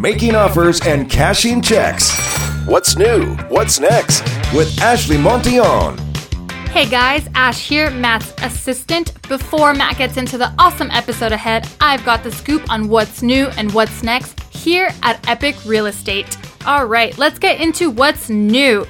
Making offers and cashing checks. What's new? What's next? With Ashley Montion. Hey guys, Ash here, Matt's assistant. Before Matt gets into the awesome episode ahead, I've got the scoop on what's new and what's next here at Epic Real Estate. All right, let's get into what's new.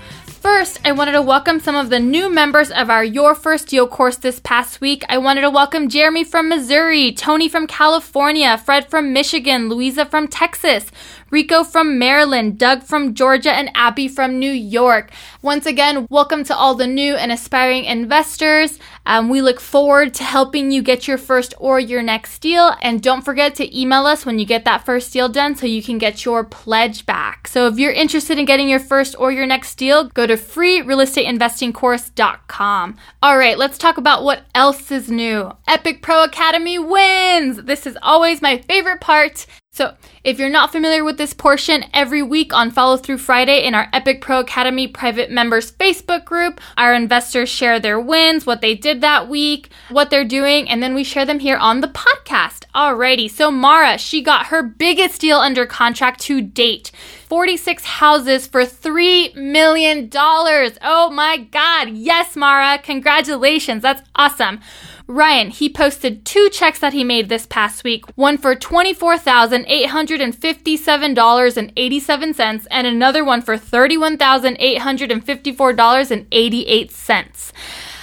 First, I wanted to welcome some of the new members of our Your First Deal course this past week. I wanted to welcome Jeremy from Missouri, Tony from California, Fred from Michigan, Louisa from Texas, Rico from Maryland, Doug from Georgia, and Abby from New York. Once again, welcome to all the new and aspiring investors. Um, we look forward to helping you get your first or your next deal. And don't forget to email us when you get that first deal done so you can get your pledge back. So if you're interested in getting your first or your next deal, go to freerealestateinvestingcourse.com. All right, let's talk about what else is new. Epic Pro Academy wins! This is always my favorite part. So, if you're not familiar with this portion, every week on Follow Through Friday in our Epic Pro Academy private members Facebook group, our investors share their wins, what they did that week, what they're doing, and then we share them here on the podcast. Alrighty, so Mara, she got her biggest deal under contract to date 46 houses for $3 million. Oh my God. Yes, Mara, congratulations. That's awesome. Ryan, he posted two checks that he made this past week one for $24,857.87 and another one for $31,854.88.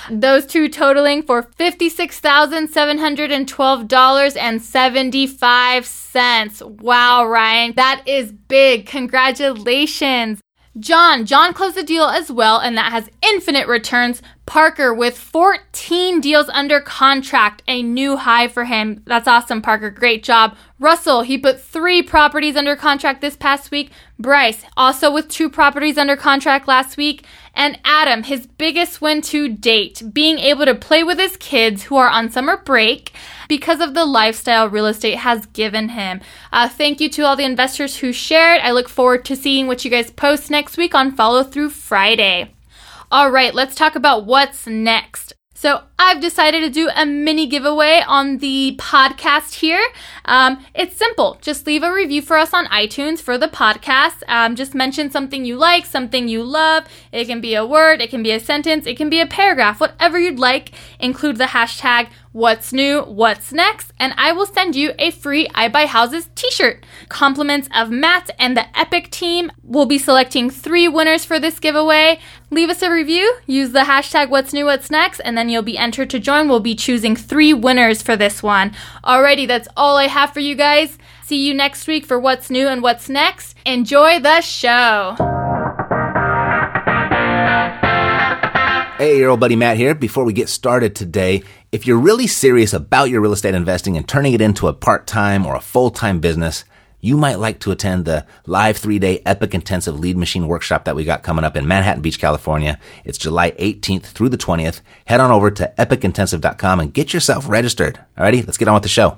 Those two totaling for $56,712.75. Wow, Ryan, that is big. Congratulations. John, John closed the deal as well, and that has infinite returns. Parker with 14 deals under contract, a new high for him. That's awesome, Parker. Great job. Russell, he put three properties under contract this past week. Bryce, also with two properties under contract last week. And Adam, his biggest win to date, being able to play with his kids who are on summer break because of the lifestyle real estate has given him. Uh, thank you to all the investors who shared. I look forward to seeing what you guys post next week on Follow Through Friday. All right, let's talk about what's next. So I've decided to do a mini giveaway on the podcast here. Um, it's simple. Just leave a review for us on iTunes for the podcast. Um, just mention something you like, something you love. It can be a word, it can be a sentence, it can be a paragraph, whatever you'd like. Include the hashtag what's new, what's next, and I will send you a free I Buy Houses t shirt. Compliments of Matt and the Epic team. We'll be selecting three winners for this giveaway. Leave us a review, use the hashtag what's new, what's next, and then you'll be entered to join. We'll be choosing three winners for this one. Alrighty, that's all I have for you guys. See you next week for what's new and what's next. Enjoy the show. Hey, your old buddy Matt here. Before we get started today, if you're really serious about your real estate investing and turning it into a part-time or a full-time business, you might like to attend the live three-day Epic Intensive Lead Machine Workshop that we got coming up in Manhattan Beach, California. It's July 18th through the 20th. Head on over to epicintensive.com and get yourself registered. Alrighty, let's get on with the show.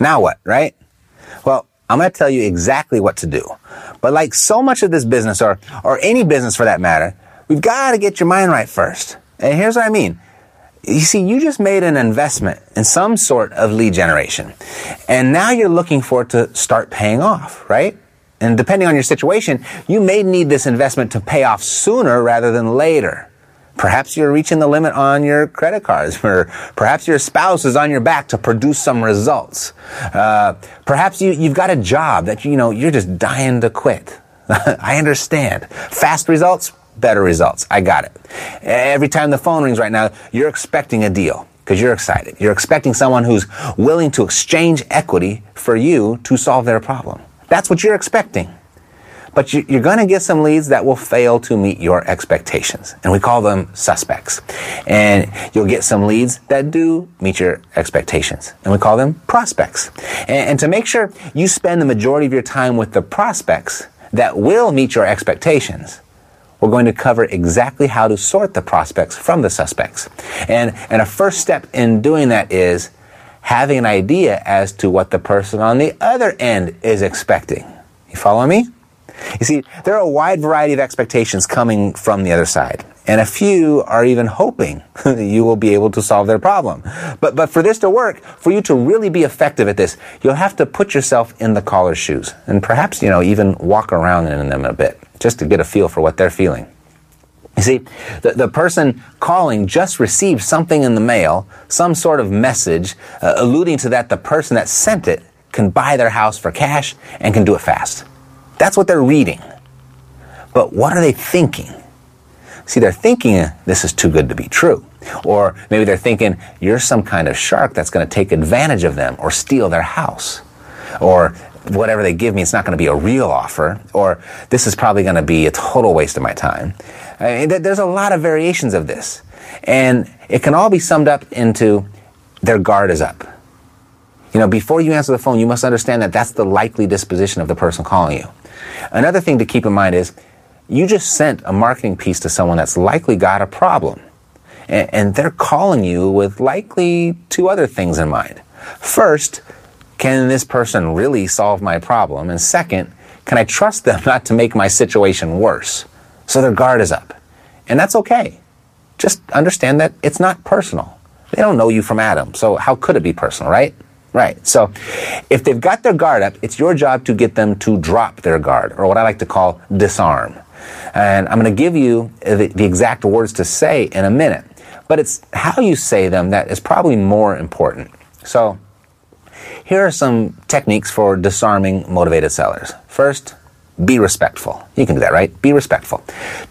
Now what, right? Well, I'm going to tell you exactly what to do. But like so much of this business, or, or any business for that matter, we've got to get your mind right first. And here's what I mean. You see, you just made an investment in some sort of lead generation. And now you're looking for it to start paying off, right? And depending on your situation, you may need this investment to pay off sooner rather than later. Perhaps you're reaching the limit on your credit cards, or perhaps your spouse is on your back to produce some results. Uh, perhaps you, you've got a job that you know you're just dying to quit. I understand. Fast results, better results. I got it. Every time the phone rings right now, you're expecting a deal because you're excited. You're expecting someone who's willing to exchange equity for you to solve their problem. That's what you're expecting. But you're going to get some leads that will fail to meet your expectations. And we call them suspects. And you'll get some leads that do meet your expectations. And we call them prospects. And, to make sure you spend the majority of your time with the prospects that will meet your expectations, we're going to cover exactly how to sort the prospects from the suspects. And, and a first step in doing that is having an idea as to what the person on the other end is expecting. You follow me? You see, there are a wide variety of expectations coming from the other side. And a few are even hoping that you will be able to solve their problem. But, but for this to work, for you to really be effective at this, you'll have to put yourself in the caller's shoes and perhaps, you know, even walk around in them a bit just to get a feel for what they're feeling. You see, the, the person calling just received something in the mail, some sort of message uh, alluding to that the person that sent it can buy their house for cash and can do it fast. That's what they're reading. But what are they thinking? See, they're thinking this is too good to be true. Or maybe they're thinking you're some kind of shark that's going to take advantage of them or steal their house. Or whatever they give me, it's not going to be a real offer, or this is probably going to be a total waste of my time. Eh, I mean, there's a lot of variations of this. And it can all be summed up into their guard is up. You know, before you answer the phone, you must understand that that's the likely disposition of the person calling you. Another thing to keep in mind is you just sent a marketing piece to someone that's likely got a problem. And, and they're calling you with likely two other things in mind. First, can this person really solve my problem? And second, can I trust them not to make my situation worse? So their guard is up. And that's okay. Just understand that it's not personal. They don't know you from Adam, so how could it be personal, right? Right. So if they've got their guard up, it's your job to get them to drop their guard, or what I like to call disarm. And I'm going to give you the, the exact words to say in a minute. But it's how you say them that is probably more important. So here are some techniques for disarming motivated sellers. First, be respectful. You can do that, right? Be respectful.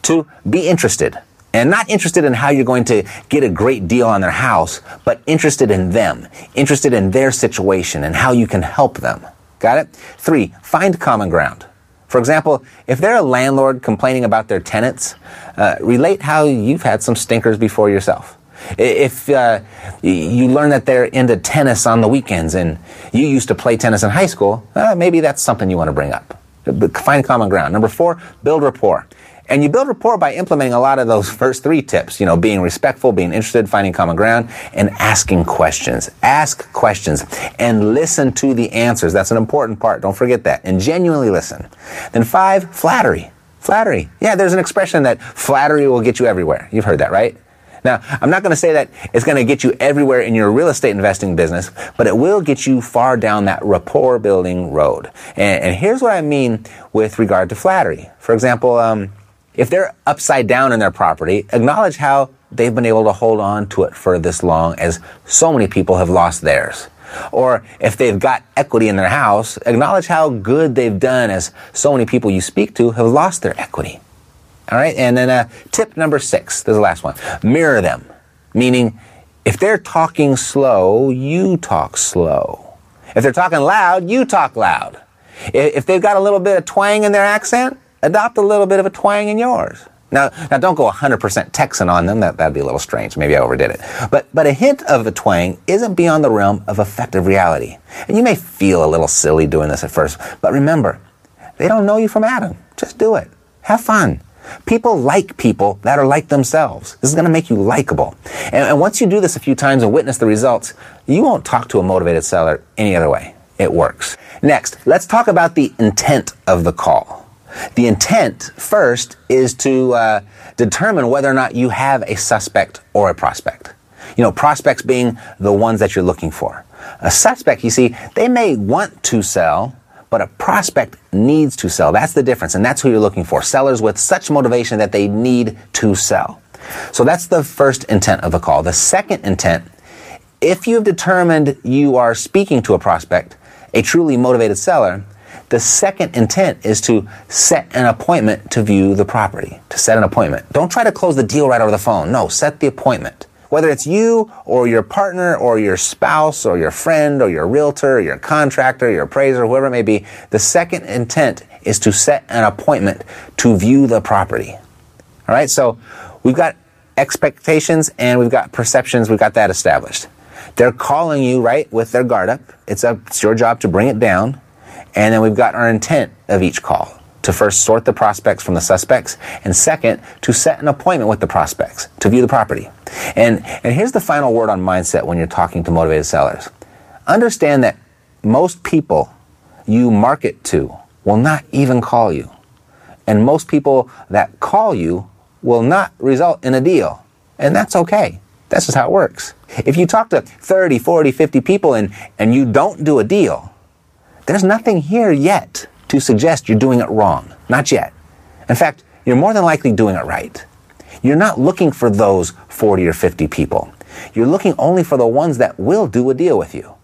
Two, be interested. And not interested in how you're going to get a great deal on their house, but interested in them, interested in their situation and how you can help them. Got it? Three, find common ground. For example, if they're a landlord complaining about their tenants, uh, relate how you've had some stinkers before yourself. If uh, you learn that they're into tennis on the weekends and you used to play tennis in high school, uh, maybe that's something you want to bring up. Find common ground. Number four, build rapport. And you build rapport by implementing a lot of those first three tips, you know, being respectful, being interested, finding common ground, and asking questions. Ask questions and listen to the answers. That's an important part. Don't forget that. And genuinely listen. Then five, flattery. Flattery. Yeah, there's an expression that flattery will get you everywhere. You've heard that, right? Now, I'm not going to say that it's going to get you everywhere in your real estate investing business, but it will get you far down that rapport building road. And, and here's what I mean with regard to flattery. For example, um, if they're upside down in their property, acknowledge how they've been able to hold on to it for this long as so many people have lost theirs. Or if they've got equity in their house, acknowledge how good they've done as so many people you speak to have lost their equity. All right. And then uh, tip number six. This is the last one. Mirror them. Meaning, if they're talking slow, you talk slow. If they're talking loud, you talk loud. If they've got a little bit of twang in their accent, adopt a little bit of a twang in yours. Now, now don't go 100% Texan on them. That, that'd be a little strange. Maybe I overdid it. But, but a hint of a twang isn't beyond the realm of effective reality. And you may feel a little silly doing this at first, but remember, they don't know you from Adam. Just do it. Have fun. People like people that are like themselves. This is going to make you likable. And, and, once you do this a few times and witness the results, you won't talk to a motivated seller any other way. It works. Next, let's talk about the intent of the call. The intent first is to uh, determine whether or not you have a suspect or a prospect. You know, prospects being the ones that you're looking for. A suspect, you see, they may want to sell, but a prospect needs to sell. That's the difference, and that's who you're looking for. Sellers with such motivation that they need to sell. So that's the first intent of the call. The second intent, if you've determined you are speaking to a prospect, a truly motivated seller, the second intent is to set an appointment to view the property, to set an appointment. Don't try to close the deal right over the phone. No, set the appointment. Whether it's you or your partner or your spouse or your friend or your realtor, or your contractor, your appraiser, whoever it may be, the second intent is to set an appointment to view the property. All right, so we've got expectations and we've got perceptions, we've got that established. They're calling you, right, with their guard up. It's, a, it's your job to bring it down. And then we've got our intent of each call to first sort the prospects from the suspects, and second, to set an appointment with the prospects to view the property. And, and here's the final word on mindset when you're talking to motivated sellers. Understand that most people you market to will not even call you. And most people that call you will not result in a deal. And that's okay. That's just how it works. If you talk to 30, 40, 50 people and, and you don't do a deal, there's nothing here yet to suggest you're doing it wrong. Not yet. In fact, you're more than likely doing it right. You're not looking for those 40 or 50 people. You're looking only for the ones that will do a deal with you.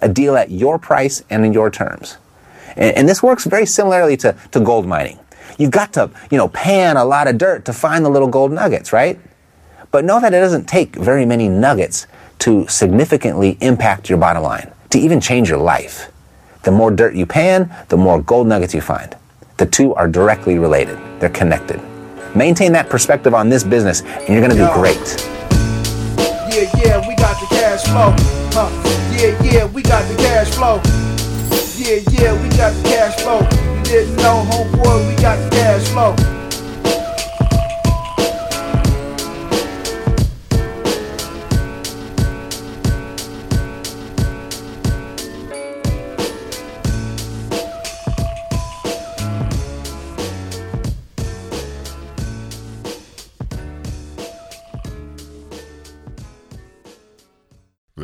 A deal at your price and in your terms. And, and this works very similarly to, to gold mining. You've got to, you know, pan a lot of dirt to find the little gold nuggets, right? But know that it doesn't take very many nuggets to significantly impact your bottom line, to even change your life. The more dirt you pan, the more gold nuggets you find. The two are directly related. They're connected. Maintain that perspective on this business and you're going to do great. Yeah, yeah, we got the cash flow. Huh. Yeah, yeah, we got the cash flow. Yeah, yeah, we got the cash flow. You didn't know, homeboy, we got the cash flow.